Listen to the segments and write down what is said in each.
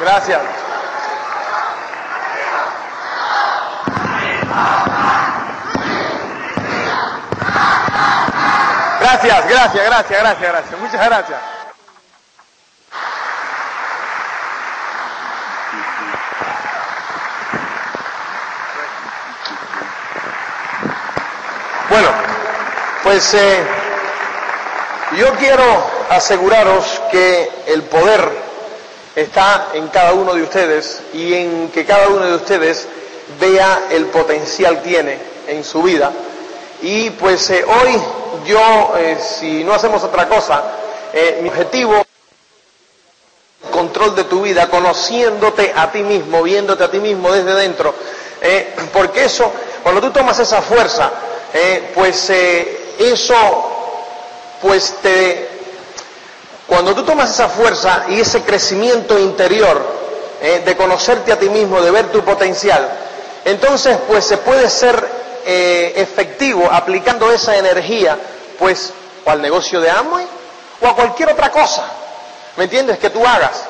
Gracias. Gracias, gracias, gracias, gracias, gracias. Muchas gracias. Bueno, pues eh, yo quiero aseguraros que el poder está en cada uno de ustedes y en que cada uno de ustedes vea el potencial que tiene en su vida. Y pues eh, hoy yo, eh, si no hacemos otra cosa, mi objetivo control de tu vida, conociéndote a ti mismo, viéndote a ti mismo desde dentro, porque eso, cuando tú tomas esa fuerza, eh, pues eh, eso, pues te, cuando tú tomas esa fuerza y ese crecimiento interior eh, de conocerte a ti mismo, de ver tu potencial, entonces pues se puede ser efectivo aplicando esa energía, pues o al negocio de Amway o a cualquier otra cosa, ¿me entiendes? Que tú hagas.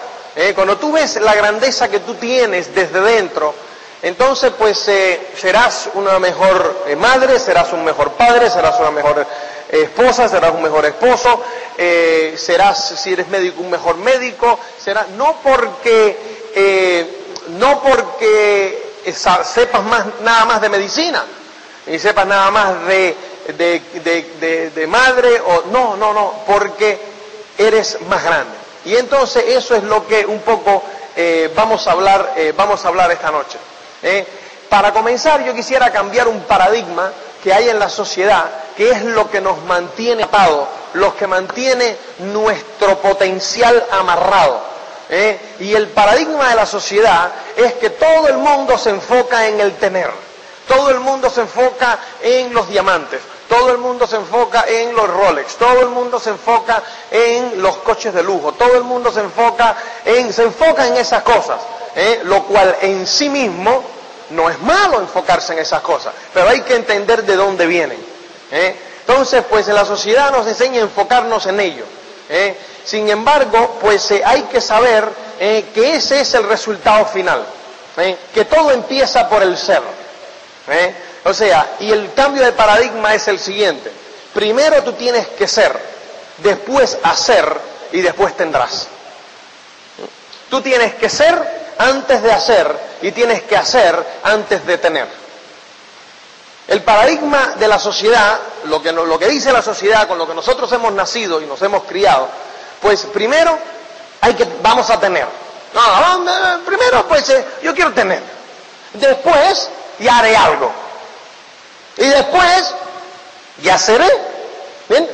cuando tú ves la grandeza que tú tienes desde dentro, entonces, pues eh, serás una mejor eh, madre, serás un mejor padre, serás una mejor eh, esposa, serás un mejor esposo, serás, si eres médico, un mejor médico, será no porque, no porque sepas más, nada más de medicina, y sepas nada más de, de, de madre, o no, no, no, porque eres más grande. Y entonces eso es lo que un poco vamos a hablar, vamos a hablar esta noche. ¿eh? Para comenzar, yo quisiera cambiar un paradigma que hay en la sociedad, que es lo que nos mantiene atados, lo que mantiene nuestro potencial amarrado. ¿eh? Y el paradigma de la sociedad es que todo el mundo se enfoca en el tener, todo el mundo se enfoca en los diamantes, todo el mundo se enfoca en los Rolex, todo el mundo se enfoca en los coches de lujo, todo el mundo se enfoca en, se enfoca en esas cosas. ¿eh? lo cual en sí mismo no es malo enfocarse en esas cosas, pero hay que entender de dónde vienen. ¿eh? Entonces, pues la sociedad nos enseña a enfocarnos en ello. ¿eh? Sin embargo, pues hay que saber que ese es el resultado final, que todo empieza por el ser. O sea, y el cambio de paradigma es el siguiente. Primero tú tienes que ser, después hacer y después tendrás. Tú tienes que ser antes de hacer y tienes que hacer antes de tener. El paradigma de la sociedad, lo que, lo que dice la sociedad con lo que nosotros hemos nacido y nos hemos criado, pues primero hay que, vamos a tener. No, primero pues eh, yo quiero tener. Después ya haré algo. Y después ya seré. ¿Bien?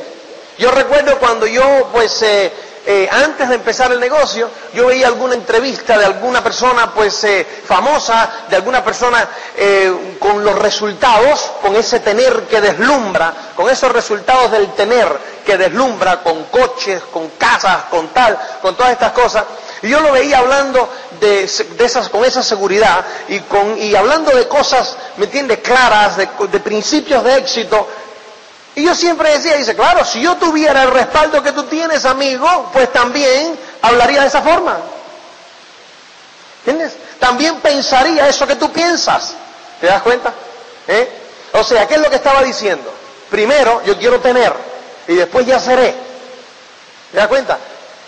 Yo recuerdo cuando yo pues eh, eh, antes de empezar el negocio, yo veía alguna entrevista de alguna persona pues eh, famosa, de alguna persona eh, con los resultados, con ese tener que deslumbra, con esos resultados del tener que deslumbra, con coches, con casas, con tal, con todas estas cosas. Y yo lo veía hablando de, esas, con esa seguridad y, con, y hablando de cosas, ¿me entiendes?, claras, de, de principios de éxito, y yo siempre decía, dice, claro, si yo tuviera el respaldo que tú tienes, amigo, pues también hablaría de esa forma. ¿Entiendes? También pensaría eso que tú piensas. ¿Te das cuenta? ¿Eh? O sea, ¿qué es lo que estaba diciendo? Primero, yo quiero tener y después ya seré. ¿Te das cuenta?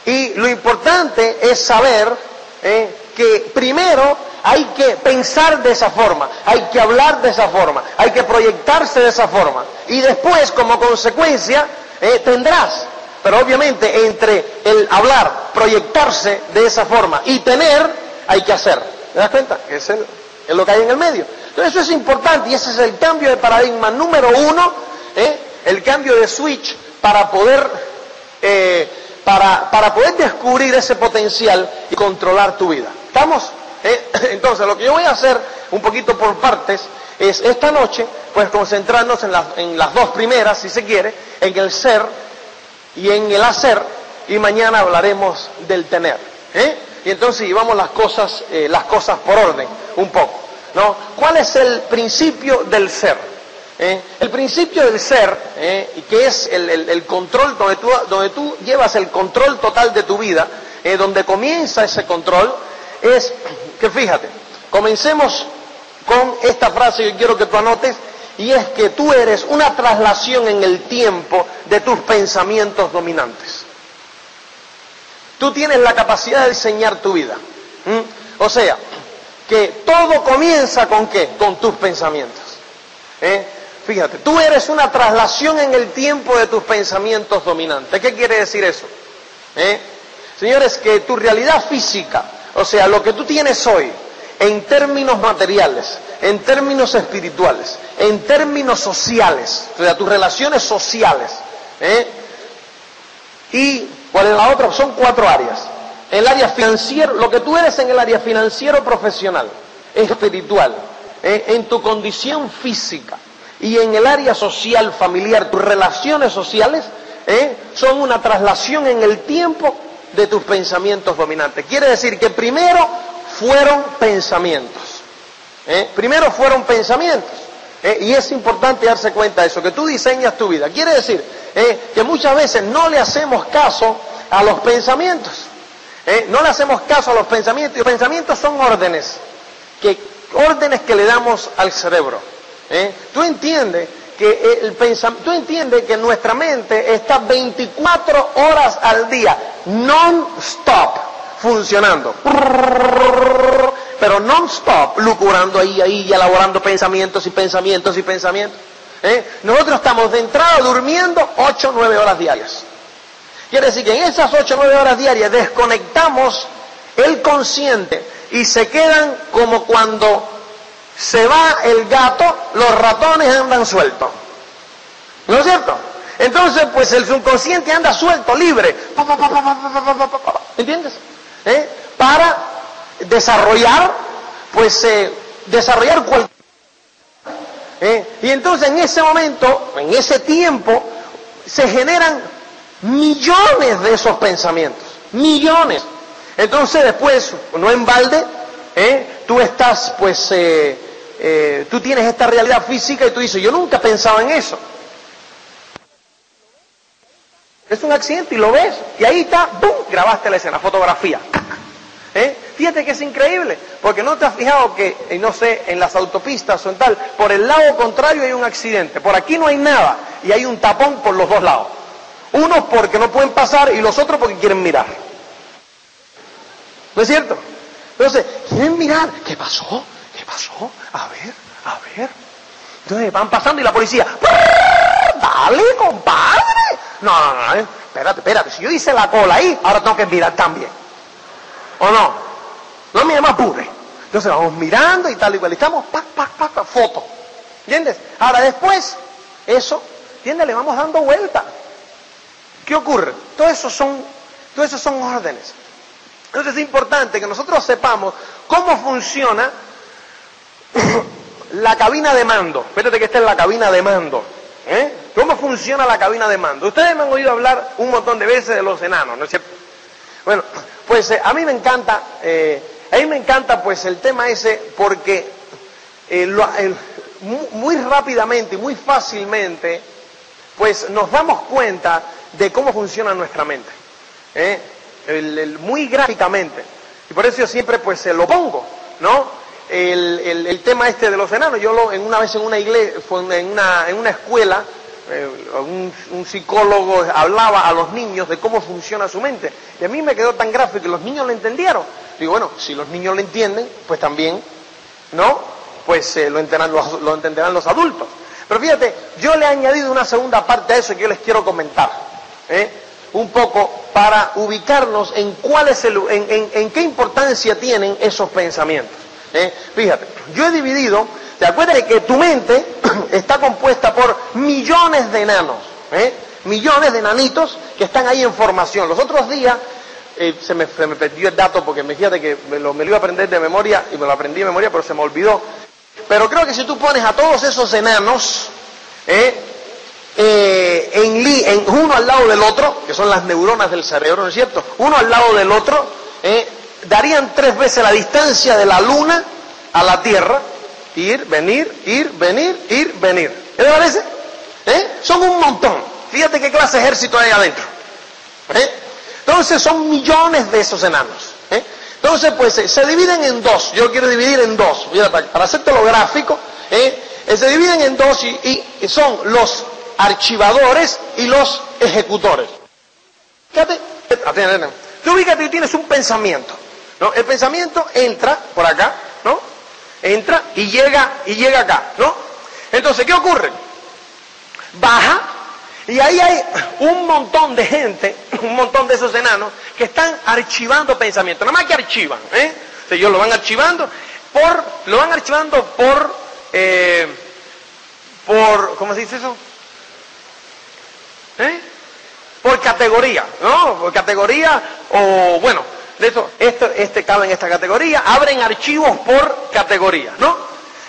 Y lo importante es saber ¿eh? que primero hay que pensar de esa forma, hay que hablar de esa forma, hay que proyectarse de esa forma. Y después, como consecuencia, eh, tendrás. Pero obviamente entre el hablar, proyectarse de esa forma y tener, hay que hacer. ¿Te das cuenta? Es, es lo que hay en el medio. Entonces eso es importante y ese es el cambio de paradigma número uno, ¿eh? el cambio de switch para poder, eh, para, para poder descubrir ese potencial y controlar tu vida. ¿Estamos? ¿Eh? Entonces, lo que yo voy a hacer un poquito por partes es esta noche, pues concentrarnos en, en las dos primeras, si se quiere, en el ser y en el hacer, y mañana hablaremos del tener. ¿eh? Y entonces llevamos las cosas, eh, las cosas por orden, un poco. ¿no? ¿Cuál es el principio del ser? El principio del ser, que es el, control, donde tú, donde tú llevas el control total de tu vida, donde comienza ese control, es que fíjate, comencemos con esta frase que quiero que tú anotes, y es que tú eres una traslación en el tiempo de tus pensamientos dominantes. Tú tienes la capacidad de diseñar tu vida. O sea, que todo comienza con qué? Con tus pensamientos. ¿Eh? Fíjate, tú eres una traslación en el tiempo de tus pensamientos dominantes. ¿Qué quiere decir eso? ¿Eh? Señores, que tu realidad física, o sea, lo que tú tienes hoy, en términos materiales, en términos espirituales, en términos sociales, o sea, tus relaciones sociales. ¿eh? ¿Y cuál es la otra? Son cuatro áreas. El área financiero, lo que tú eres en el área financiero profesional, espiritual, ¿eh? en tu condición física y en el área social, familiar, tus relaciones sociales, ¿eh? son una traslación en el tiempo de tus pensamientos dominantes. Quiere decir que primero fueron pensamientos. ¿eh? Primero fueron pensamientos. ¿eh? Y es importante darse cuenta de eso, que tú diseñas tu vida. Quiere decir ¿eh? que muchas veces no le hacemos caso a los pensamientos. No le hacemos caso a los pensamientos. Y los pensamientos son órdenes, que, órdenes que le damos al cerebro. Tú entiendes que el tú entiendes que nuestra mente está 24 horas al día, non-stop, funcionando pero non-stop, lucurando ahí, ahí, y elaborando pensamientos y pensamientos y pensamientos. ¿eh? Nosotros estamos de entrada durmiendo 8 o 9 horas diarias. Quiere decir que en esas 8 o 9 horas diarias desconectamos el consciente y se quedan como cuando se va el gato, los ratones andan sueltos. ¿No es cierto? Entonces, pues el subconsciente anda suelto, libre. ¿Entiendes? Para desarrollar, pues eh, desarrollar cualquier... ¿eh? Y entonces en ese momento, en ese tiempo, se generan millones de esos pensamientos, millones. Entonces después, no en balde, ¿eh? tú estás, pues, tú tienes esta realidad física y tú dices, yo nunca pensaba en eso. Es un accidente y lo ves, y ahí está, ¡pum! Grabaste la escena, fotografía. ¿Eh? Fíjate que es increíble, porque no te has fijado que, eh, no sé, en las autopistas o en tal, por el lado contrario hay un accidente, por aquí no hay nada y hay un tapón por los dos lados. Unos porque no pueden pasar y los otros porque quieren mirar. ¿No es cierto? Entonces, quieren mirar, ¿qué pasó? ¿Qué pasó? A ver, a ver. Entonces van pasando y la policía, dale, compadre. No, no, no, eh, espérate, espérate, si yo hice la cola ahí, ahora tengo que mirar también. ¿O no? No me más apure. Entonces vamos mirando y tal y cual. Estamos, pa, pa, pa, pa, foto. ¿Entiendes? Ahora después, eso, ¿entiendes? Le vamos dando vuelta. ¿Qué ocurre? Todo eso son, todo eso son órdenes. Entonces es importante que nosotros sepamos cómo funciona la cabina de mando. Espérate que esta es la cabina de mando. ¿eh? ¿Cómo funciona la cabina de mando? Ustedes me han oído hablar un montón de veces de los enanos, ¿no es cierto? Bueno, pues eh, a mí me encanta, eh, a mí me encanta pues el tema ese porque eh, muy rápidamente y muy fácilmente pues nos damos cuenta de cómo funciona nuestra mente, muy gráficamente. Y por eso yo siempre pues se lo pongo, ¿no? El, tema este de los enanos, yo lo, en una vez en una iglesia, en una, en una escuela, eh, un, psicólogo hablaba a los niños de cómo funciona su mente. Y a mí me quedó tan gráfico que los niños lo entendieron. Digo, bueno, si los niños lo entienden, pues también, ¿no? Pues eh, lo, entenderán los, lo entenderán los adultos. Pero fíjate, yo le he añadido una segunda parte a eso que yo les quiero comentar. ¿eh? Un poco para ubicarnos en cuál es el, en, en qué importancia tienen esos pensamientos. Fíjate, yo he dividido ¿Te acuerdas de que tu mente está compuesta por millones de enanos? ¿eh? Millones de enanitos que están ahí en formación. Los otros días eh, se, me, perdió el dato porque me fíjate que me lo, iba a aprender de memoria y me lo aprendí de memoria, pero se me olvidó. Pero creo que si tú pones a todos esos enanos ¿eh? en, uno al lado del otro, que son las neuronas del cerebro, ¿no es cierto? Uno al lado del otro, darían tres veces la distancia de la luna a la Tierra ir, venir, ir, venir, ir, venir. ¿Qué te parece? ¿Eh? Son un montón. Fíjate qué clase de ejército hay adentro. ¿Eh? Entonces son millones de esos enanos. ¿eh? Entonces, pues se dividen en dos. Yo quiero dividir en dos. para hacerte lo gráfico, ¿eh? se dividen en dos y, son los archivadores y los ejecutores. Fíjate, tú ubícate y tienes un pensamiento. ¿No? El pensamiento entra por acá, ¿no? Entra y llega y llega acá, ¿no? Entonces, ¿qué ocurre? Baja y ahí hay un montón de gente, un montón de esos enanos que están archivando pensamientos, nada más que archivan, ¿eh? ellos lo van archivando por, lo van archivando por, eh, por, ¿cómo se dice eso? ¿Eh? Por categoría, ¿no? Por categoría o, bueno, de eso, este, este cabe en esta categoría, abren archivos por categoría, ¿no?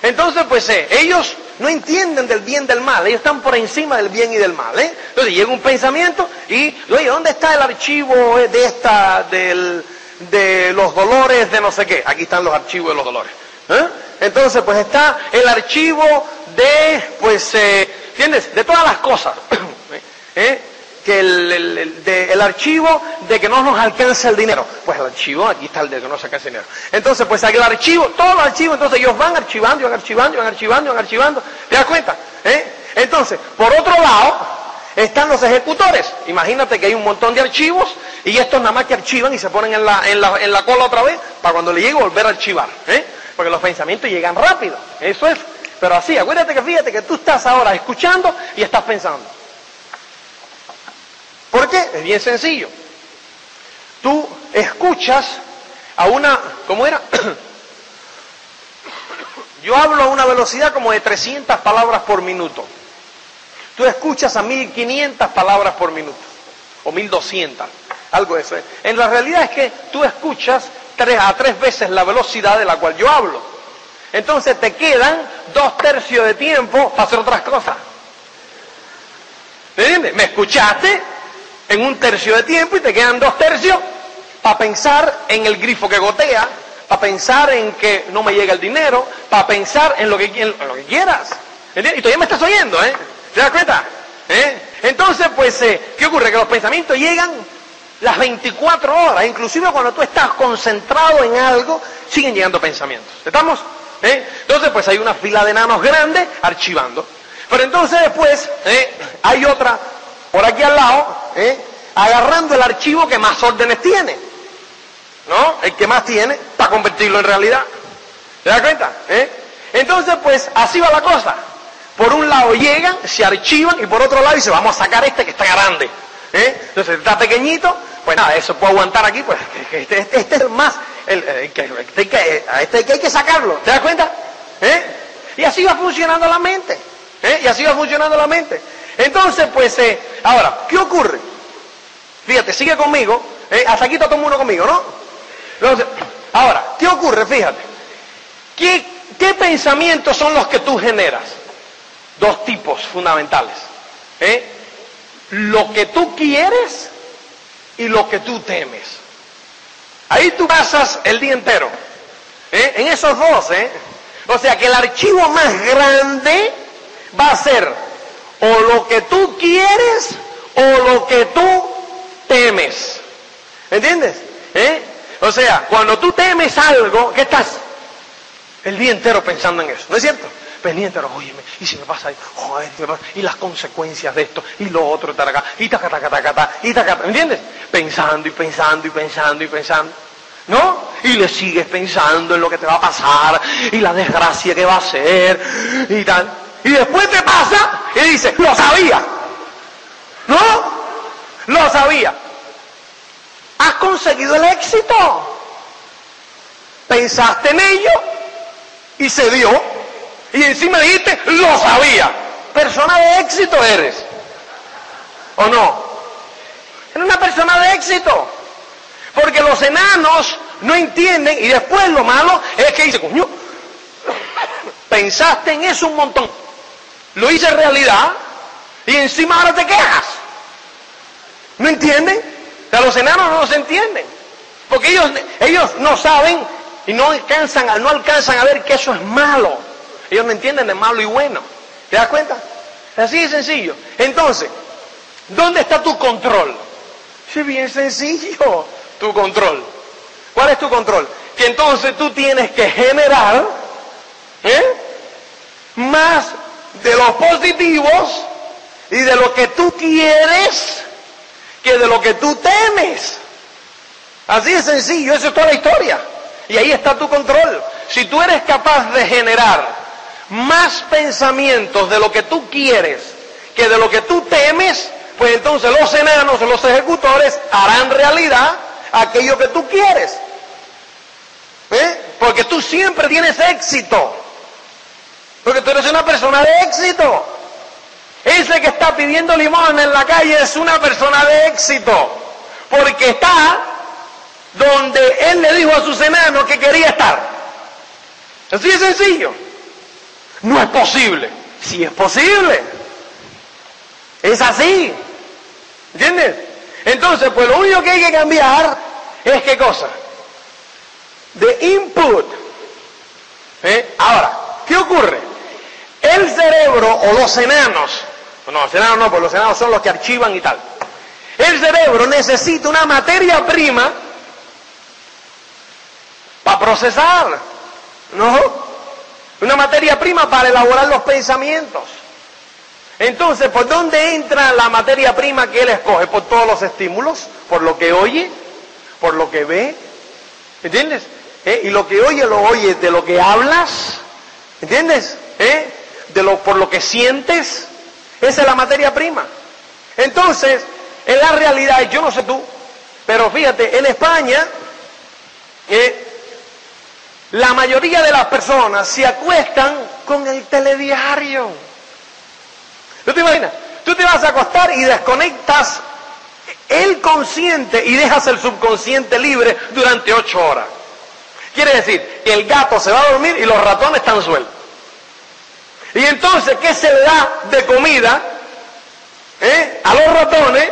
Entonces, pues eh, ellos no entienden del bien del mal, ellos están por encima del bien y del mal. ¿eh? Entonces llega un pensamiento y, oye, ¿dónde está el archivo eh, de esta, del, de los dolores de no sé qué? Aquí están los archivos de los dolores. ¿eh? Entonces, pues está el archivo de, pues, ¿entiendes? De todas las cosas. ¿Eh? que el, archivo de que no nos alcance el dinero. Pues el archivo, aquí está el de que no nos alcance el dinero. Entonces, pues el archivo, todos los archivos, entonces ellos van archivando, van archivando, van archivando, van archivando. ¿Te das cuenta? ¿Eh? Entonces, por otro lado, están los ejecutores. Imagínate que hay un montón de archivos y estos nada más que archivan y se ponen en la, en la, en la cola otra vez para cuando le llegue volver a archivar. ¿eh? Porque los pensamientos llegan rápido. Eso es. Pero así, acuérdate que fíjate que tú estás ahora escuchando y estás pensando. ¿Por qué? Es bien sencillo. Tú escuchas a una, ¿cómo era? Yo hablo a una velocidad como de 300 palabras por minuto. Tú escuchas a 1500 palabras por minuto, o 1200, algo de eso. En la realidad es que tú escuchas tres a tres veces la velocidad de la cual yo hablo. Entonces te quedan dos tercios de tiempo para hacer otras cosas. ¿Me entiendes? ¿Me escuchaste? En un tercio de tiempo y te quedan dos tercios para pensar en el grifo que gotea, para pensar en que no me llega el dinero, para pensar en lo que, quieras. Y todavía me estás oyendo, ¿eh? ¿Te das cuenta? ¿Eh? Entonces, pues, eh, ¿qué ocurre? Que los pensamientos llegan las 24 horas, inclusive cuando tú estás concentrado en algo, siguen llegando pensamientos. ¿Estamos? ¿Eh? Entonces, pues hay una fila de enanos grandes archivando. Pero entonces después ¿eh? hay otra por aquí al lado, ¿eh? agarrando el archivo que más órdenes tiene. ¿No? El que más tiene para convertirlo en realidad. ¿Te das cuenta? ¿Eh? Entonces, pues así va la cosa. Por un lado llegan, se archivan y por otro lado dice, vamos a sacar este que está grande. ¿Eh? Entonces está pequeñito, pues nada, eso puede aguantar aquí, pues este, este, este es más, el, que, este, este que hay que sacarlo. ¿Te das cuenta? ¿Eh? Y así va funcionando la mente. Y así va funcionando la mente. Entonces, pues, eh, ahora, ¿qué ocurre? Fíjate, sigue conmigo. Eh, hasta aquí está todo el mundo conmigo, ¿no? Entonces, ahora, ¿qué ocurre? Fíjate. ¿Qué, ¿Qué pensamientos son los que tú generas? Dos tipos fundamentales. ¿eh? Lo que tú quieres y lo que tú temes. Ahí tú pasas el día entero. En esos dos, ¿eh? O sea que el archivo más grande va a ser o lo que tú quieres o lo que tú temes. ¿Entiendes? ¿Eh? O sea, cuando tú temes algo, ¿qué estás? El día entero pensando en eso, ¿no es cierto? Pendiente, oye, y si me pasa joder, me y las consecuencias de esto, y lo otro, taraca, y taca, taca, taca, y taca, ¿entiendes? Pensando y pensando y pensando y pensando, ¿no? Y le sigues pensando en lo que te va a pasar, y la desgracia que va a ser, y tal. Y después te pasa y dice, lo sabía. ¿No? Lo sabía. Has conseguido el éxito. Pensaste en ello y se dio. Y encima dijiste, lo sabía. Persona de éxito eres. ¿O no? Eres una persona de éxito. Porque los enanos no entienden y después lo malo es que dice, coño, pensaste en eso un montón lo hice realidad y encima ahora te quejas. ¿No entienden? O los enanos no se entienden. Porque ellos, ellos no saben y no alcanzan, no alcanzan a ver que eso es malo. Ellos no entienden de malo y bueno. ¿Te das cuenta? Así de sencillo. Entonces, ¿dónde está tu control? Es bien sencillo tu control. ¿Cuál es tu control? Que entonces tú tienes que generar ¿eh? más de los positivos y de lo que tú quieres que de lo que tú temes. Así de sencillo, eso es toda la historia. Y ahí está tu control. Si tú eres capaz de generar más pensamientos de lo que tú quieres que de lo que tú temes, pues entonces los enanos, los ejecutores, harán realidad aquello que tú quieres. ¿Eh? Porque tú siempre tienes éxito. Porque tú eres una persona de éxito. Ese que está pidiendo limón en la calle es una persona de éxito. Porque está donde él le dijo a sus enanos que quería estar. Así de sencillo. No es posible. Sí es posible. Es así. ¿Entiendes? Entonces, pues lo único que hay que cambiar es qué cosa? De input. ¿Eh? Ahora, ¿qué ocurre? El cerebro o los enanos, no, los enanos no, porque los enanos son los que archivan y tal. El cerebro necesita una materia prima para procesar, ¿no? Una materia prima para elaborar los pensamientos. Entonces, ¿por dónde entra la materia prima que él escoge? Por todos los estímulos, por lo que oye, por lo que ve, ¿entiendes? ¿Eh? Y lo que oye lo oye de lo que hablas, ¿entiendes? ¿Eh? De lo, por lo que sientes, esa es la materia prima. Entonces, en la realidad, yo no sé tú, pero fíjate, en España, eh, la mayoría de las personas se acuestan con el telediario. ¿Tú te imaginas? Tú te vas a acostar y desconectas el consciente y dejas el subconsciente libre durante ocho horas. Quiere decir que el gato se va a dormir y los ratones están sueltos. Y entonces, ¿qué se le da de comida eh, a los ratones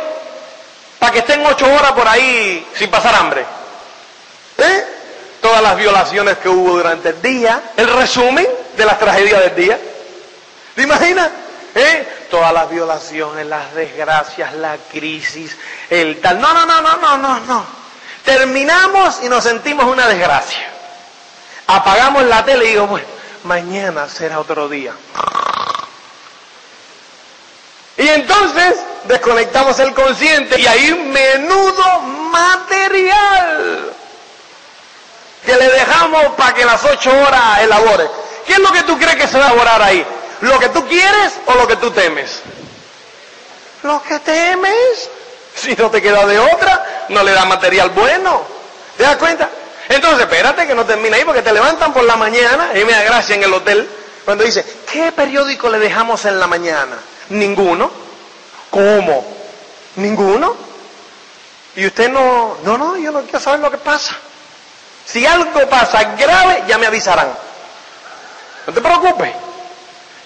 para que estén ocho horas por ahí sin pasar hambre? ¿Eh? Todas las violaciones que hubo durante el día, el resumen de las tragedias del día. ¿Te imaginas? ¿Eh? Todas las violaciones, las desgracias, la crisis, el tal. No, no, no, no, no, no, no. Terminamos y nos sentimos una desgracia. Apagamos la tele y digo, bueno, mañana será otro día. Y entonces desconectamos el consciente y ahí menudo material que le dejamos para que las ocho horas elabore. ¿Qué es lo que tú crees que se va a elaborar ahí? ¿Lo que tú quieres o lo que tú temes? Lo que temes. Si no te queda de otra, no le da material bueno. ¿Te das cuenta? Entonces, espérate que no termine ahí porque te levantan por la mañana, y me da gracia en el hotel, cuando dice, ¿qué periódico le dejamos en la mañana? Ninguno. ¿Cómo? ¿Ninguno? Y usted no, no, no, yo no quiero saber lo que pasa. Si algo pasa grave, ya me avisarán. No te preocupes.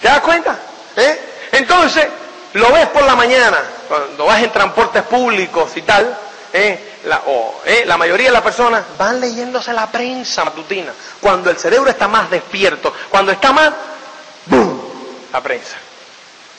¿Te das cuenta? ¿Eh? Entonces, lo ves por la mañana, cuando vas en transportes públicos y tal, ¿eh? La, ¿eh? la mayoría de las personas van leyéndose la prensa matutina. Cuando el cerebro está más despierto, cuando está más, ¡boom! La prensa.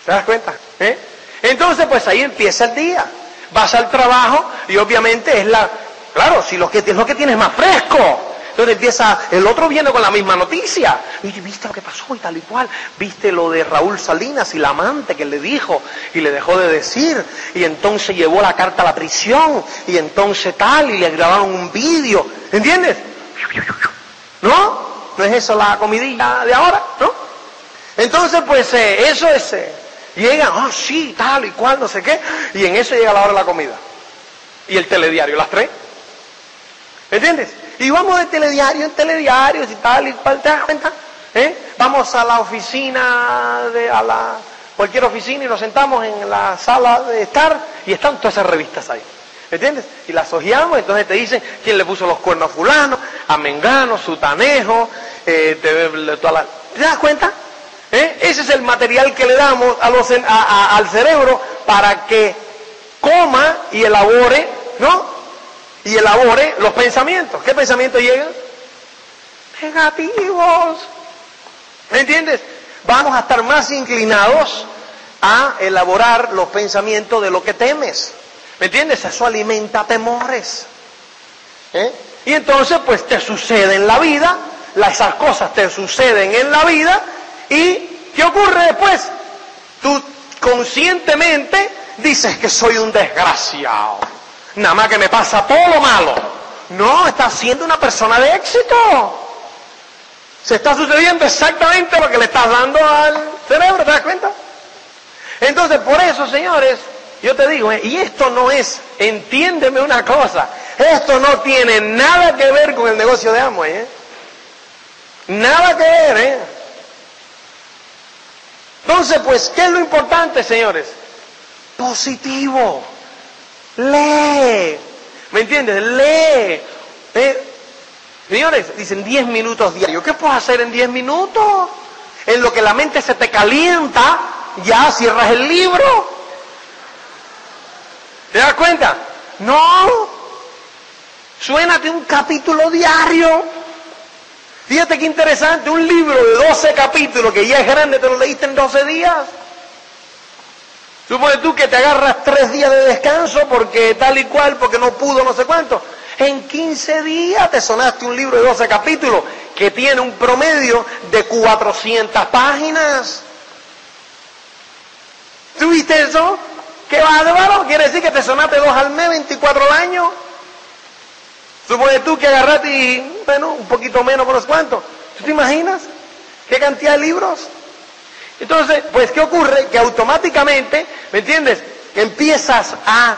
¿Te das cuenta? ¿Eh? Entonces, pues ahí empieza el día. Vas al trabajo y obviamente es la, claro, si lo que, es lo que tienes más fresco. Entonces empieza, el otro viene con la misma noticia. Y viste lo que pasó y tal y cual. Viste lo de Raúl Salinas y la amante que le dijo y le dejó de decir. Y entonces llevó la carta a la prisión. Y entonces tal, y le grabaron un vídeo. ¿Entiendes? ¿No? ¿No es eso la comidilla de ahora? ¿No? Entonces, pues eh, eso es... Eh, llega, ah, sí, tal y cual, no sé qué. Y en eso llega la hora de la comida. Y el telediario, las tres. ¿Entiendes? Y vamos de telediario en telediarios y tal y cual, ¿te das cuenta? ¿Eh? Vamos a la oficina, de, a la cualquier oficina y nos sentamos en la sala de estar y están todas esas revistas ahí. ¿Entiendes? Y las hojeamos, entonces te dicen quién le puso los cuernos a fulano, a Mengano, Sutanejo, eh, te, toda la... ¿te das cuenta? ¿Eh? Ese es el material que le damos a los, al cerebro para que coma y elabore, ¿no? Y elabore los pensamientos. ¿Qué pensamientos llegan? Negativos. ¿Me entiendes? Vamos a estar más inclinados a elaborar los pensamientos de lo que temes. ¿Me entiendes? Eso alimenta temores. ¿Eh? Y entonces, pues te sucede en la vida, esas cosas te suceden en la vida, y ¿qué ocurre después? Tú conscientemente dices que soy un desgraciado. Nada más que me pasa todo lo malo. No, estás siendo una persona de éxito. Se está sucediendo exactamente lo que le estás dando al cerebro, ¿te das cuenta? Entonces, por eso, señores, yo te digo, ¿eh? y esto no es, entiéndeme una cosa, esto no tiene nada que ver con el negocio de Amway, ¿eh? Nada que ver, ¿eh? Entonces, pues, ¿qué es lo importante, señores? Positivo. Lee. ¿Me entiendes? Lee. Señores, dicen 10 minutos diarios. ¿Qué puedes hacer en 10 minutos? En lo que la mente se te calienta, ya cierras el libro. ¿Te das cuenta? No. Suénate un capítulo diario. Fíjate qué interesante, un libro de 12 capítulos que ya es grande, te lo leíste en 12 días. Supone tú que te agarras tres días de descanso porque tal y cual, porque no pudo, no sé cuánto. En 15 días te sonaste un libro de 12 capítulos que tiene un promedio de 400 páginas. ¿Tuviste eso? ¿Qué va, Álvaro? ¿Quiere decir que te sonaste dos al mes, 24 al año? Supone tú que agarraste bueno, un poquito menos, por los cuantos. ¿Tú te imaginas? ¿Qué cantidad de libros? Entonces, pues, ¿qué ocurre? Que automáticamente, ¿me entiendes? Empiezas a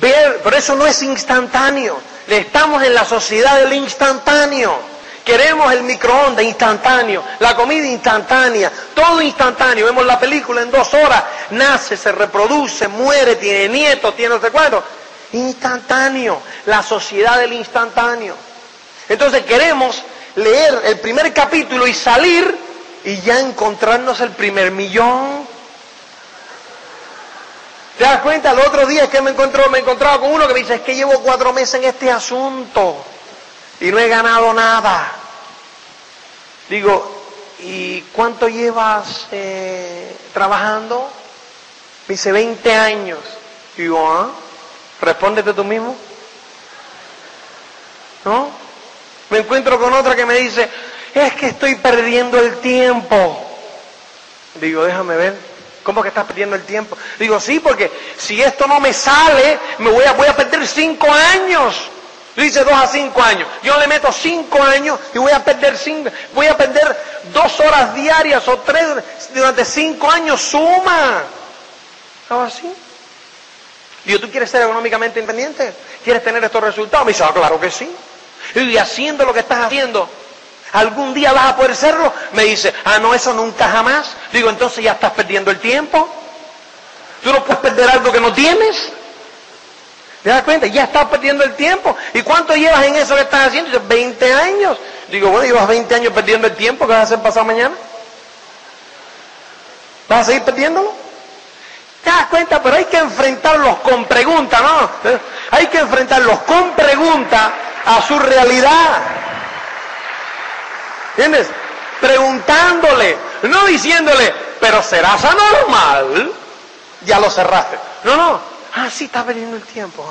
ver, pero eso no es instantáneo. Estamos en la sociedad del instantáneo. Queremos el microondas instantáneo, la comida instantánea, todo instantáneo. Vemos la película en dos horas, nace, se reproduce, muere, tiene nietos, tiene no. Instantáneo, la sociedad del instantáneo. Entonces queremos leer el primer capítulo y salir y ya encontrarnos el primer millón. ¿Te das cuenta? El otro día es que me encontró, me encontraba con uno que me dice, es que llevo cuatro meses en este asunto y no he ganado nada. Digo, ¿y cuánto llevas eh, trabajando? Me dice, 20 años. Digo, ¿ah? Respóndete tú mismo. ¿No? Me encuentro con otra que me dice, es que estoy perdiendo el tiempo. Digo, déjame ver. ¿Cómo que estás perdiendo el tiempo? Digo, sí, porque si esto no me sale, me voy a, voy a perder cinco años. Dice dos a cinco años. Yo le meto cinco años y voy a perder cinco, voy a perder dos horas diarias o tres durante cinco años. Suma. ¿Estaba así? Digo, ¿tú quieres ser económicamente independiente? ¿Quieres tener estos resultados? Me dice, ah, claro que sí. Y haciendo lo que estás haciendo, ¿algún día vas a poder serlo? Me dice, ah, no, eso nunca jamás. Digo, entonces ya estás perdiendo el tiempo. Tú no puedes perder algo que no tienes. ¿Te das cuenta? Ya estás perdiendo el tiempo. ¿Y cuánto llevas en eso que estás haciendo? Dice, 20 años. Digo, bueno, llevas 20 años perdiendo el tiempo. ¿Qué vas a hacer pasado mañana? ¿Vas a seguir perdiéndolo? ¿Te das cuenta? Pero hay que enfrentarlos con preguntas, ¿no? Hay que enfrentarlos con preguntas a su realidad. ¿Entiendes? Preguntándole, no diciéndole, pero serás anormal. Ya lo cerraste. No, no. Ah, sí, está perdiendo el tiempo.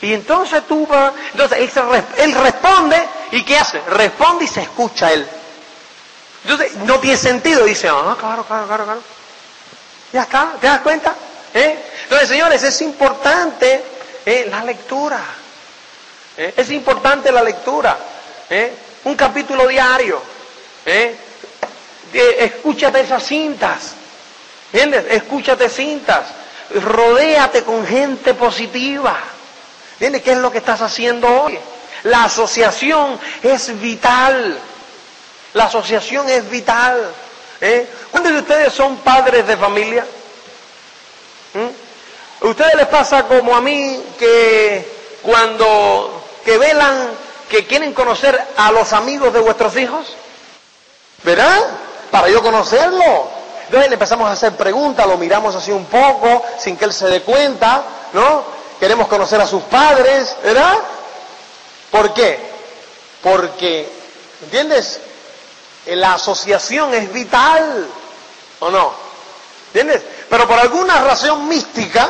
Y entonces tú vas, entonces él, responde y ¿qué hace? Responde y se escucha él. Entonces no tiene sentido, dice, ah, claro, claro, claro, claro. Ya está, ¿te das cuenta? ¿Eh? Entonces, señores, es importante ¿eh? la lectura. ¿Eh? Es importante la lectura. Un capítulo diario. Escúchate esas cintas. ¿Entiendes? Escúchate cintas rodéate con gente positiva. ¿Entiendes qué es lo que estás haciendo hoy? La asociación es vital. La asociación es vital. ¿Eh? ¿Cuántos de ustedes son padres de familia? ¿Mm? ¿A ustedes les pasa como a mí que cuando que velan, que quieren conocer a los amigos de vuestros hijos? ¿Verdad? Para yo conocerlo. Entonces le empezamos a hacer preguntas, lo miramos así un poco, sin que él se dé cuenta, ¿no? Queremos conocer a sus padres, ¿verdad? ¿Por qué? Porque, ¿entiendes? La asociación es vital, ¿o no? ¿Entiendes? Pero por alguna razón mística,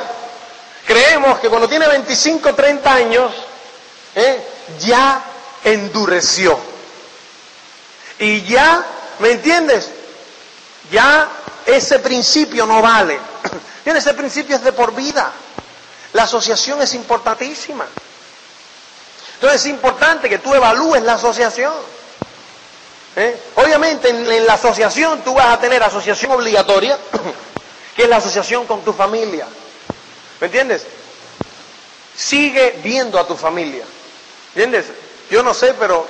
creemos que cuando tiene 25, 30 años, ¿eh? ya endureció. Y ya, ¿me entiendes? Ya ese principio no vale. Ese principio es de por vida. La asociación es importantísima. Entonces es importante que tú evalúes la asociación. ¿Eh? Obviamente en, la asociación tú vas a tener asociación obligatoria, que es la asociación con tu familia. ¿Me entiendes? Sigue viendo a tu familia. ¿Entiendes? Yo no sé, pero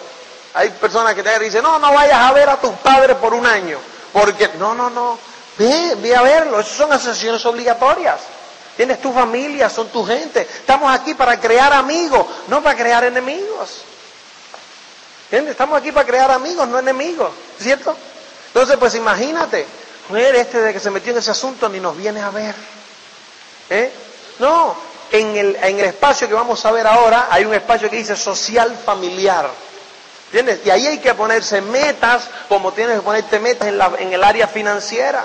hay personas que te dicen, no, no vayas a ver a tus padres por un año. Porque, no, no, no, ve, ve a verlo. Esas son asociaciones obligatorias. Tienes tu familia, son tu gente. Estamos aquí para crear amigos, no para crear enemigos. ¿Entiendes? Estamos aquí para crear amigos, no enemigos, ¿cierto? Entonces, pues imagínate, mujer este de que se metió en ese asunto ni nos viene a ver. ¿Eh? No, en el, en el espacio que vamos a ver ahora hay un espacio que dice social familiar. ¿Entiendes? Y ahí hay que ponerse metas como tienes que ponerte metas en, la, en el área financiera.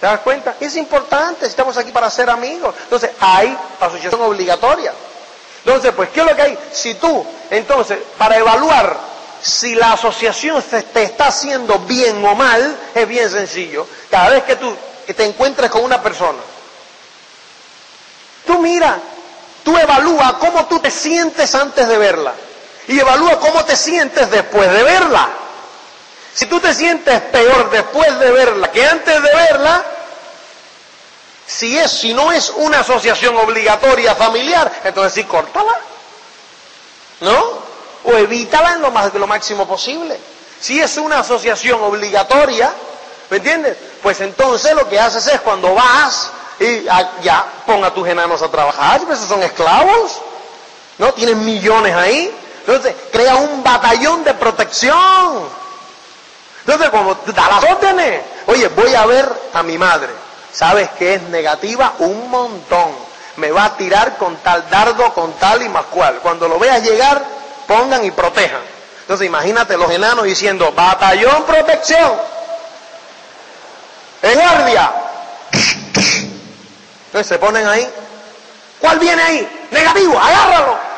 ¿Te das cuenta? Es importante, estamos aquí para ser amigos. Entonces, hay asociación obligatoria. Entonces, pues, ¿qué es lo que hay? Si tú, entonces, para evaluar si la asociación te está haciendo bien o mal, es bien sencillo. Cada vez que tú te encuentres con una persona, tú mira, tú evalúa cómo tú te sientes antes de verla y evalúa cómo te sientes después de verla. Si tú te sientes peor después de verla que antes de verla, si es, si no es una asociación obligatoria familiar, entonces sí, córtala. ¿No? O evítala en lo, más, lo máximo posible. Si es una asociación obligatoria, ¿me entiendes? Pues entonces lo que haces es cuando vas y ya ponga a tus enanos a trabajar, pues esos son esclavos, ¿no? Tienen millones ahí. Entonces, crea un batallón de protección. Entonces, como da las órdenes, oye, voy a ver a mi madre. ¿Sabes que es negativa? Un montón. Me va a tirar con tal dardo, con tal y más cual. Cuando lo veas llegar, pongan y protejan. Entonces, imagínate los enanos diciendo, batallón protección. En guardia. Entonces se ponen ahí. ¿Cuál viene ahí? Negativo, agárralo.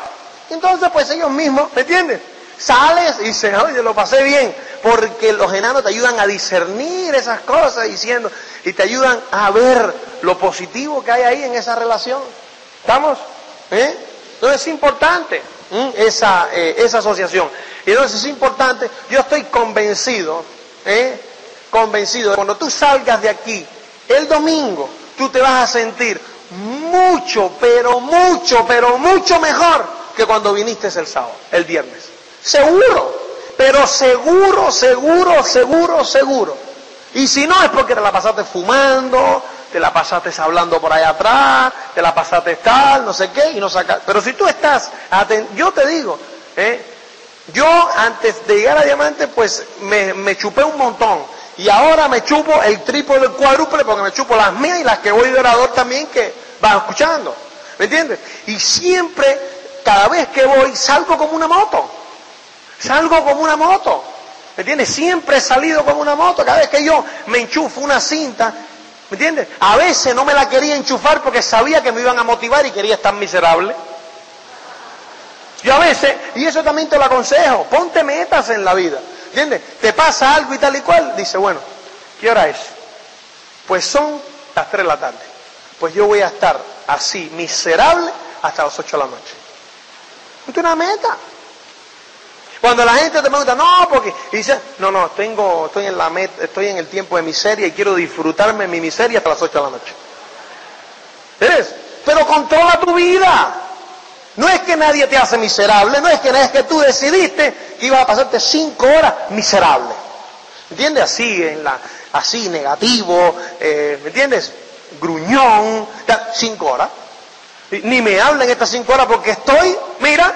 Entonces, pues ellos mismos, ¿me entiendes? Sales y dices, oye, lo pasé bien, porque los enanos te ayudan a discernir esas cosas diciendo, y te ayudan a ver lo positivo que hay ahí en esa relación. ¿Estamos? ¿Eh? Entonces es importante esa, eh, esa asociación. Y entonces es importante, yo estoy convencido, ¿eh? convencido, cuando tú salgas de aquí el domingo, tú te vas a sentir mucho, pero mucho, pero mucho mejor que cuando viniste el sábado, el viernes. Seguro, pero seguro, seguro, seguro, seguro. Y si no es porque te la pasaste fumando, te la pasaste hablando por allá atrás, te la pasaste tal, no sé qué, y no sacas. Pero si tú estás, yo te digo, ¿eh? yo antes de llegar a Diamante, pues me, chupé un montón. Y ahora me chupo el triple, el cuádruple, porque me chupo las mías y las que voy de orador también que van escuchando. ¿Me entiendes? Y siempre, cada vez que voy, salgo como una moto. Salgo como una moto. ¿Me entiendes? Siempre he salido como una moto. Cada vez que yo me enchufo una cinta, ¿me entiendes? A veces no me la quería enchufar porque sabía que me iban a motivar y quería estar miserable. Yo a veces, y eso también te lo aconsejo, ponte metas en la vida. ¿Entiendes? Te pasa algo y tal y cual. Dice, bueno, ¿qué hora es? Pues son las 3 de la tarde. Pues yo voy a estar así, miserable, hasta las 8 de la noche. Es una meta. Cuando la gente te pregunta, no, porque dice, no, no, tengo, estoy en la meta, estoy en el tiempo de miseria y quiero disfrutarme mi miseria hasta las 8 de la noche. ¿Ves? Pero controla tu vida. No es que nadie te hace miserable, no es que, es que tú decidiste que ibas a pasarte cinco horas miserable. ¿Entiendes? Así, en la, así, negativo, eh, ¿me entiendes? Gruñón, cinco horas. Ni me hablen estas cinco horas porque estoy, mira,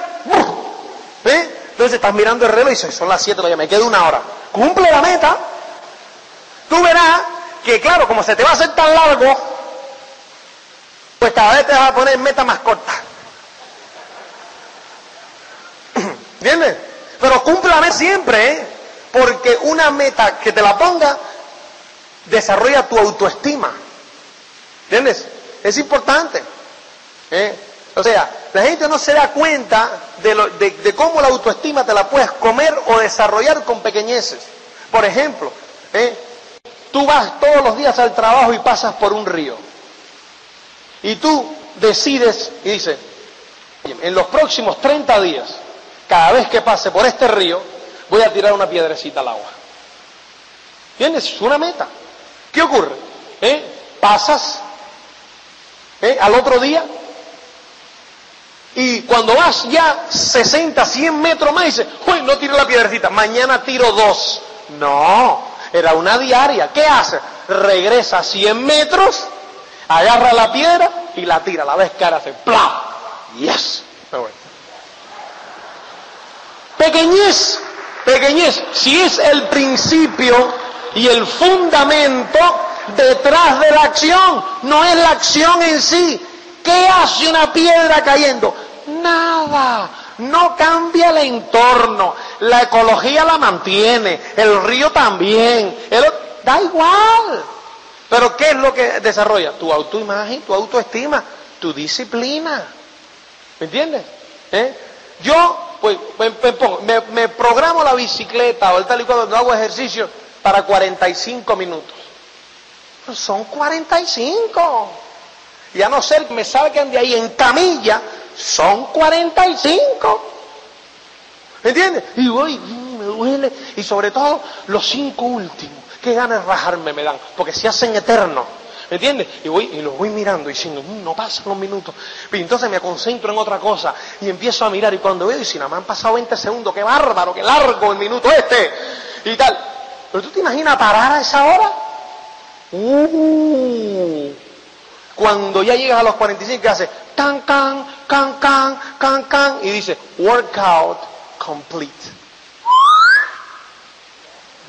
¿eh? Entonces estás mirando el reloj y dices, son las 7, ya me queda una hora. Cumple la meta. Tú verás que, claro, como se te va a hacer tan largo, pues cada vez te vas a poner meta más corta. ¿Entiendes? Pero cúmplame siempre, ¿eh? Porque una meta que te la ponga desarrolla tu autoestima. ¿Entiendes? Es importante. ¿Eh? O sea, la gente no se da cuenta de, cómo la autoestima te la puedes comer o desarrollar con pequeñeces. Por ejemplo, ¿eh? tú vas todos los días al trabajo y pasas por un río. Y tú decides y dices, en los próximos 30 días, cada vez que pase por este río, voy a tirar una piedrecita al agua. ¿Entiendes? Es una meta. ¿Qué ocurre? ¿Eh? Pasas ¿eh? al otro día y cuando vas ya 60, 100 metros más, dices, uy, no tiro la piedrecita, mañana tiro dos. No, era una diaria. ¿Qué hace? Regresa 100 metros, agarra la piedra y la tira. La que ahora hace, ¡plá! ¡Yes! Pequeñez, pequeñez, si es el principio y el fundamento detrás de la acción, no es la acción en sí. ¿Qué hace una piedra cayendo? Nada, no cambia el entorno, la ecología la mantiene, el río también, da igual. Pero ¿qué es lo que desarrolla? Tu autoimagen, tu autoestima, tu disciplina. ¿Me entiendes? ¿Eh? Yo pues, me, programo la bicicleta o el tal y cual, hago ejercicio para 45 minutos. Son 45. Y a no ser que me salgan de ahí en camilla, son 45. ¿Me entiendes? Y voy, me duele. Y sobre todo los cinco últimos. Qué ganas de rajarme me dan. Porque se hacen eternos. ¿Me entiendes? Y, voy, y los voy mirando diciendo, mm, no pasan los minutos. Y entonces me concentro en otra cosa y empiezo a mirar. Y cuando veo, y si nada más han pasado 20 segundos, qué bárbaro, qué largo el minuto este. Y tal. Pero tú te imaginas parar a esa hora? Uh, cuando ya llegas a los 45, ¿qué hace? Can, can, can, can, can, can. Y dice, workout complete.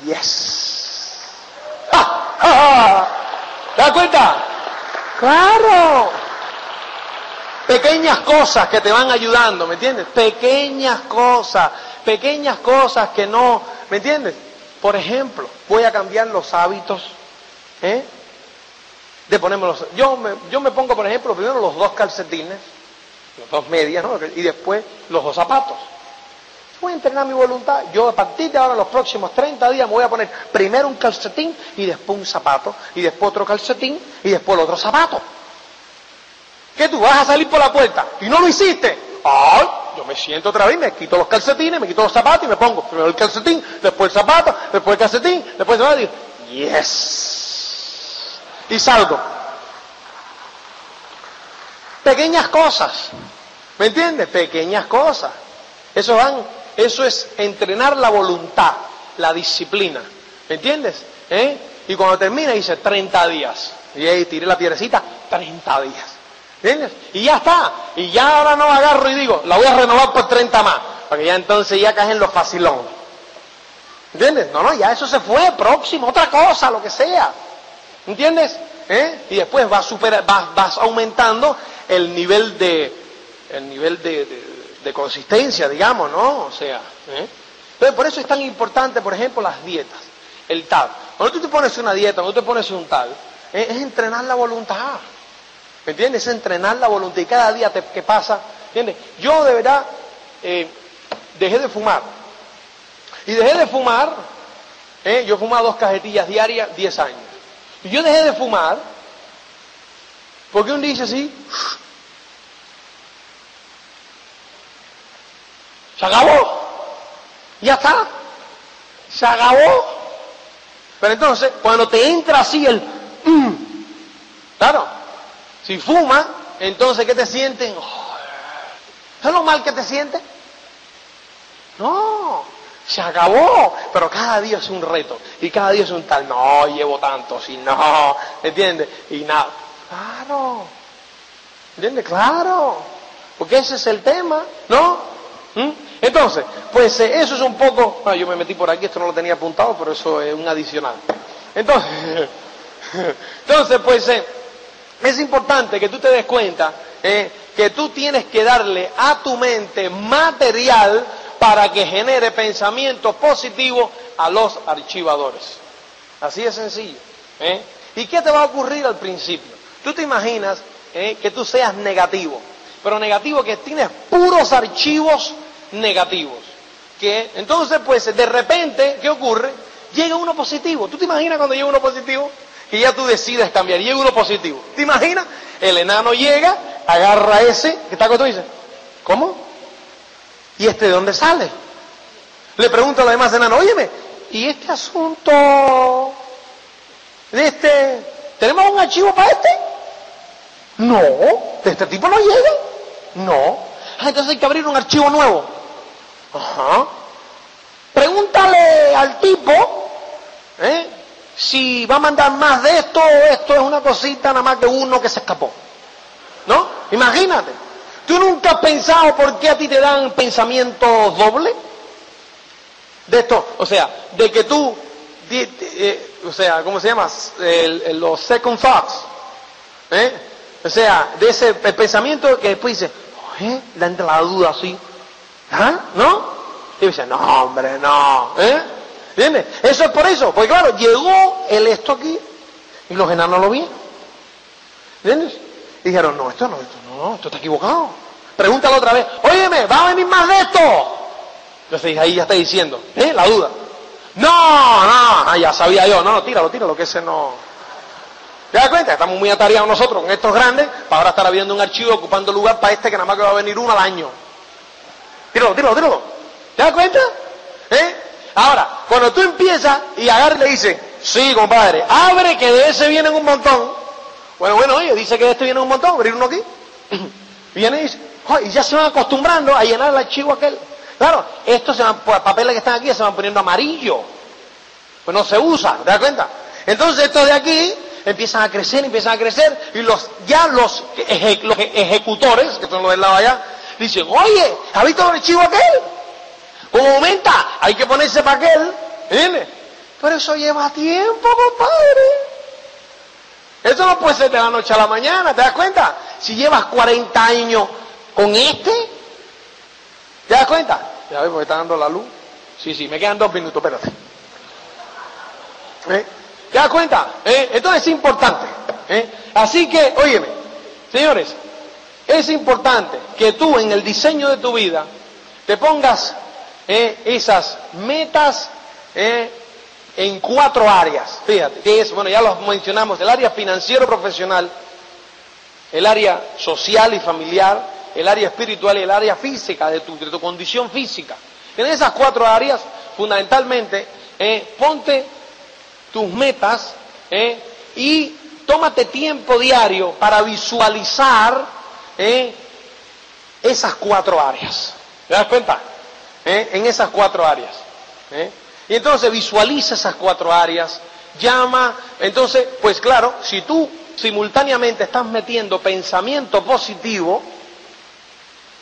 Yes. ¿Te das cuenta? Claro. Pequeñas cosas que te van ayudando, ¿me entiendes? Pequeñas cosas, pequeñas cosas que no, ¿me entiendes? Por ejemplo, voy a cambiar los hábitos, ¿eh? De yo me, yo me pongo, por ejemplo, primero los dos calcetines, los dos medias, ¿no? Y después los dos zapatos. Voy a entrenar mi voluntad. Yo a partir de ahora, los próximos 30 días, me voy a poner primero un calcetín y después un zapato, y después otro calcetín y después el otro zapato. ¿Qué tú vas a salir por la puerta y no lo hiciste? ¡Ay! Yo me siento otra vez, me quito los calcetines, me quito los zapatos y me pongo primero el calcetín, después el zapato, después el calcetín, después el zapato y ¡Yes! Y salgo. Pequeñas cosas. ¿Me entiendes? Pequeñas cosas. Eso van eso es entrenar la voluntad, la disciplina. ¿Me entiendes? ¿Eh? Y cuando termina dice 30 días. Y ahí tiré la piedrecita, 30 días. ¿Entiendes? Y ya está. Y ya ahora no agarro y digo, la voy a renovar por 30 más. Porque ya entonces ya caen los facilón. ¿Entiendes? No, no, ya eso se fue, próximo, otra cosa, lo que sea. ¿Entiendes? ¿Eh? Y después vas, super, vas, vas aumentando el nivel de, el nivel de de consistencia, digamos, ¿no? O sea, ¿eh? Entonces, por eso es tan importante, por ejemplo, las dietas, el tal. Cuando tú te pones una dieta, cuando tú te pones un tal, ¿eh? es entrenar la voluntad. ¿Me entiendes? Es entrenar la voluntad. Y cada día te, que pasa, ¿entiendes? Yo de verdad eh, dejé de fumar. Y dejé de fumar, yo fumaba dos cajetillas diarias, 10 años. Yo dejé de fumar, porque un dice así, Se acabó. Ya está. Se acabó. Pero entonces, cuando te entra así el... Mm, claro, si fuma, entonces ¿qué te sienten? ¿Es lo mal que te sientes? No, se acabó. Pero cada día es un reto. Y cada día es un tal. No, llevo tanto. Si no, ¿entiendes? Y nada. Claro. ¿Entiendes? Claro. Porque ese es el tema, ¿no? ¿Mm? Entonces, pues eh, eso es un poco, yo me metí por aquí, esto no lo tenía apuntado, pero eso es un adicional. Entonces, entonces pues eh, es importante que tú te des cuenta eh, que tú tienes que darle a tu mente material para que genere pensamientos positivos a los archivadores. Así de sencillo. ¿Y qué te va a ocurrir al principio? Tú te imaginas eh, que tú seas negativo, pero negativo que tienes puros archivos negativos. Que entonces, pues, de repente, ¿qué ocurre? Llega uno positivo. ¿Tú te imaginas cuando llega uno positivo? Y ya tú decides cambiar. Llega uno positivo. ¿Te imaginas? El enano llega, agarra ese, ¿qué tal que tú dices? ¿Cómo? ¿Y este de dónde sale? Le pregunto a los demás enanos, óyeme, ¿y este asunto de este, tenemos un archivo para este? No, de este tipo no llega. No. Ah, entonces hay que abrir un archivo nuevo. Ajá. Pregúntale al tipo, ¿eh? si va a mandar más de esto esto es una cosita nada más que uno que se escapó. ¿No? Imagínate. ¿Tú nunca has pensado por qué a ti te dan pensamientos dobles? De esto, o sea, de que tú, eh, o sea, ¿cómo se llama? los second thoughts. ¿eh? O sea, de ese pensamiento que después dice, ¿eh? Le entra la duda así. ¿Ah? ¿No? Y dice, no, hombre, no. ¿Eh? ¿Entiendes? Eso es por eso. Porque claro, llegó el esto aquí y los enanos lo vieron. ¿Entiendes? Dijeron, no, esto no, esto no, esto está equivocado. Pregúntalo otra vez, óyeme, ¿va a venir más de esto? Entonces ahí ya está diciendo, ¿eh? La duda. No, no, ya sabía yo, no, no, tíralo, tíralo, que ese no. ¿Te das cuenta? Estamos muy atareados nosotros con estos grandes para ahora estar habiendo un archivo ocupando lugar para este que nada más que va a venir uno al año. Tíralo, tíralo, tíralo. ¿Te das cuenta? ¿Eh? Ahora, cuando tú empiezas y agarras le dices, sí, compadre, abre que de ese vienen un montón. Bueno, bueno, oye, dice que de este viene un montón, abrir uno aquí. Viene y dice, y ya se van acostumbrando a llenar el archivo aquel. Claro, estos van, papeles que están aquí se van poniendo amarillo. Pues no se usa, ¿te das cuenta? Entonces estos de aquí empiezan a crecer, empiezan a crecer, y los, ya los, ejecutores, que son los del lado allá, dicen, oye, ¿has visto el archivo aquel? Como aumenta, hay que ponerse para aquel, ¿entiendes? Pero eso lleva tiempo, compadre. Eso no puede ser de la noche a la mañana, ¿te das cuenta? Si llevas 40 años con este, ¿te das cuenta? Ya ves, porque está dando la luz. Sí, sí, me quedan dos minutos, espérate. ¿Eh? ¿Te das cuenta? ¿Eh? Entonces es importante. ¿eh? Así que, óyeme, señores, es importante que tú en el diseño de tu vida te pongas ¿eh? esas metas. En cuatro áreas. Fíjate, que es, bueno, ya los mencionamos, el área financiero profesional, el área social y familiar, el área espiritual y el área física de tu, de tu condición física. En esas cuatro áreas, fundamentalmente, ponte tus metas ¿eh? y tómate tiempo diario para visualizar ¿eh? esas cuatro áreas. ¿Te das cuenta? ¿Eh? En esas cuatro áreas. Y entonces visualiza esas cuatro áreas, llama, entonces, pues claro, si tú simultáneamente estás metiendo pensamiento positivo,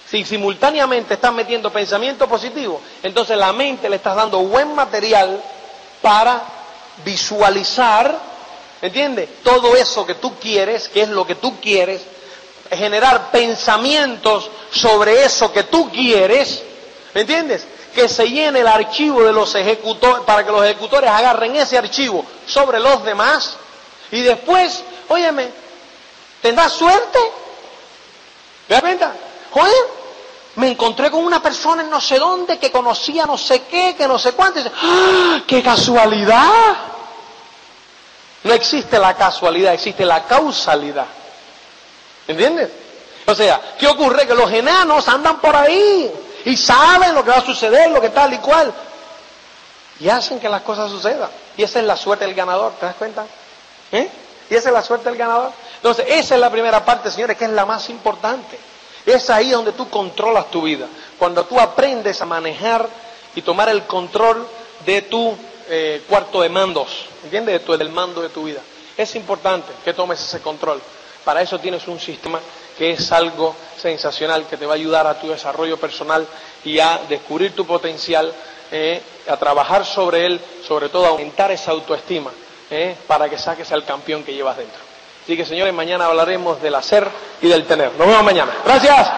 si simultáneamente estás metiendo pensamiento positivo, entonces la mente le estás dando buen material para visualizar, ¿entiendes? Todo eso que tú quieres, que es lo que tú quieres, generar pensamientos sobre eso que tú quieres, ¿entiendes? Que se llene el archivo de los ejecutores, para que los ejecutores agarren ese archivo sobre los demás y después, óyeme, ¿tendrás suerte? ¿Te cuenta? Joder, me encontré con una persona en no sé dónde que conocía no sé qué, que no sé cuánto. ¡Ah, ¡Qué casualidad! No existe la casualidad, existe la causalidad. ¿Entiendes? O sea, ¿qué ocurre? Que los enanos andan por ahí y saben lo que va a suceder, lo que tal y cual. Y hacen que las cosas sucedan. Y esa es la suerte del ganador, ¿te das cuenta? ¿Eh? Y esa es la suerte del ganador. Entonces, esa es la primera parte, señores, que es la más importante. Es ahí donde tú controlas tu vida. Cuando tú aprendes a manejar y tomar el control de tu eh, cuarto de mandos, ¿entiendes? De del mando de tu vida. Es importante que tomes ese control. Para eso tienes un sistema que es algo sensacional, que te va a ayudar a tu desarrollo personal y a descubrir tu potencial, eh, a trabajar sobre él, sobre todo a aumentar esa autoestima, eh, para que saques al campeón que llevas dentro. Así que señores, mañana hablaremos del hacer y del tener. Nos vemos mañana. Gracias.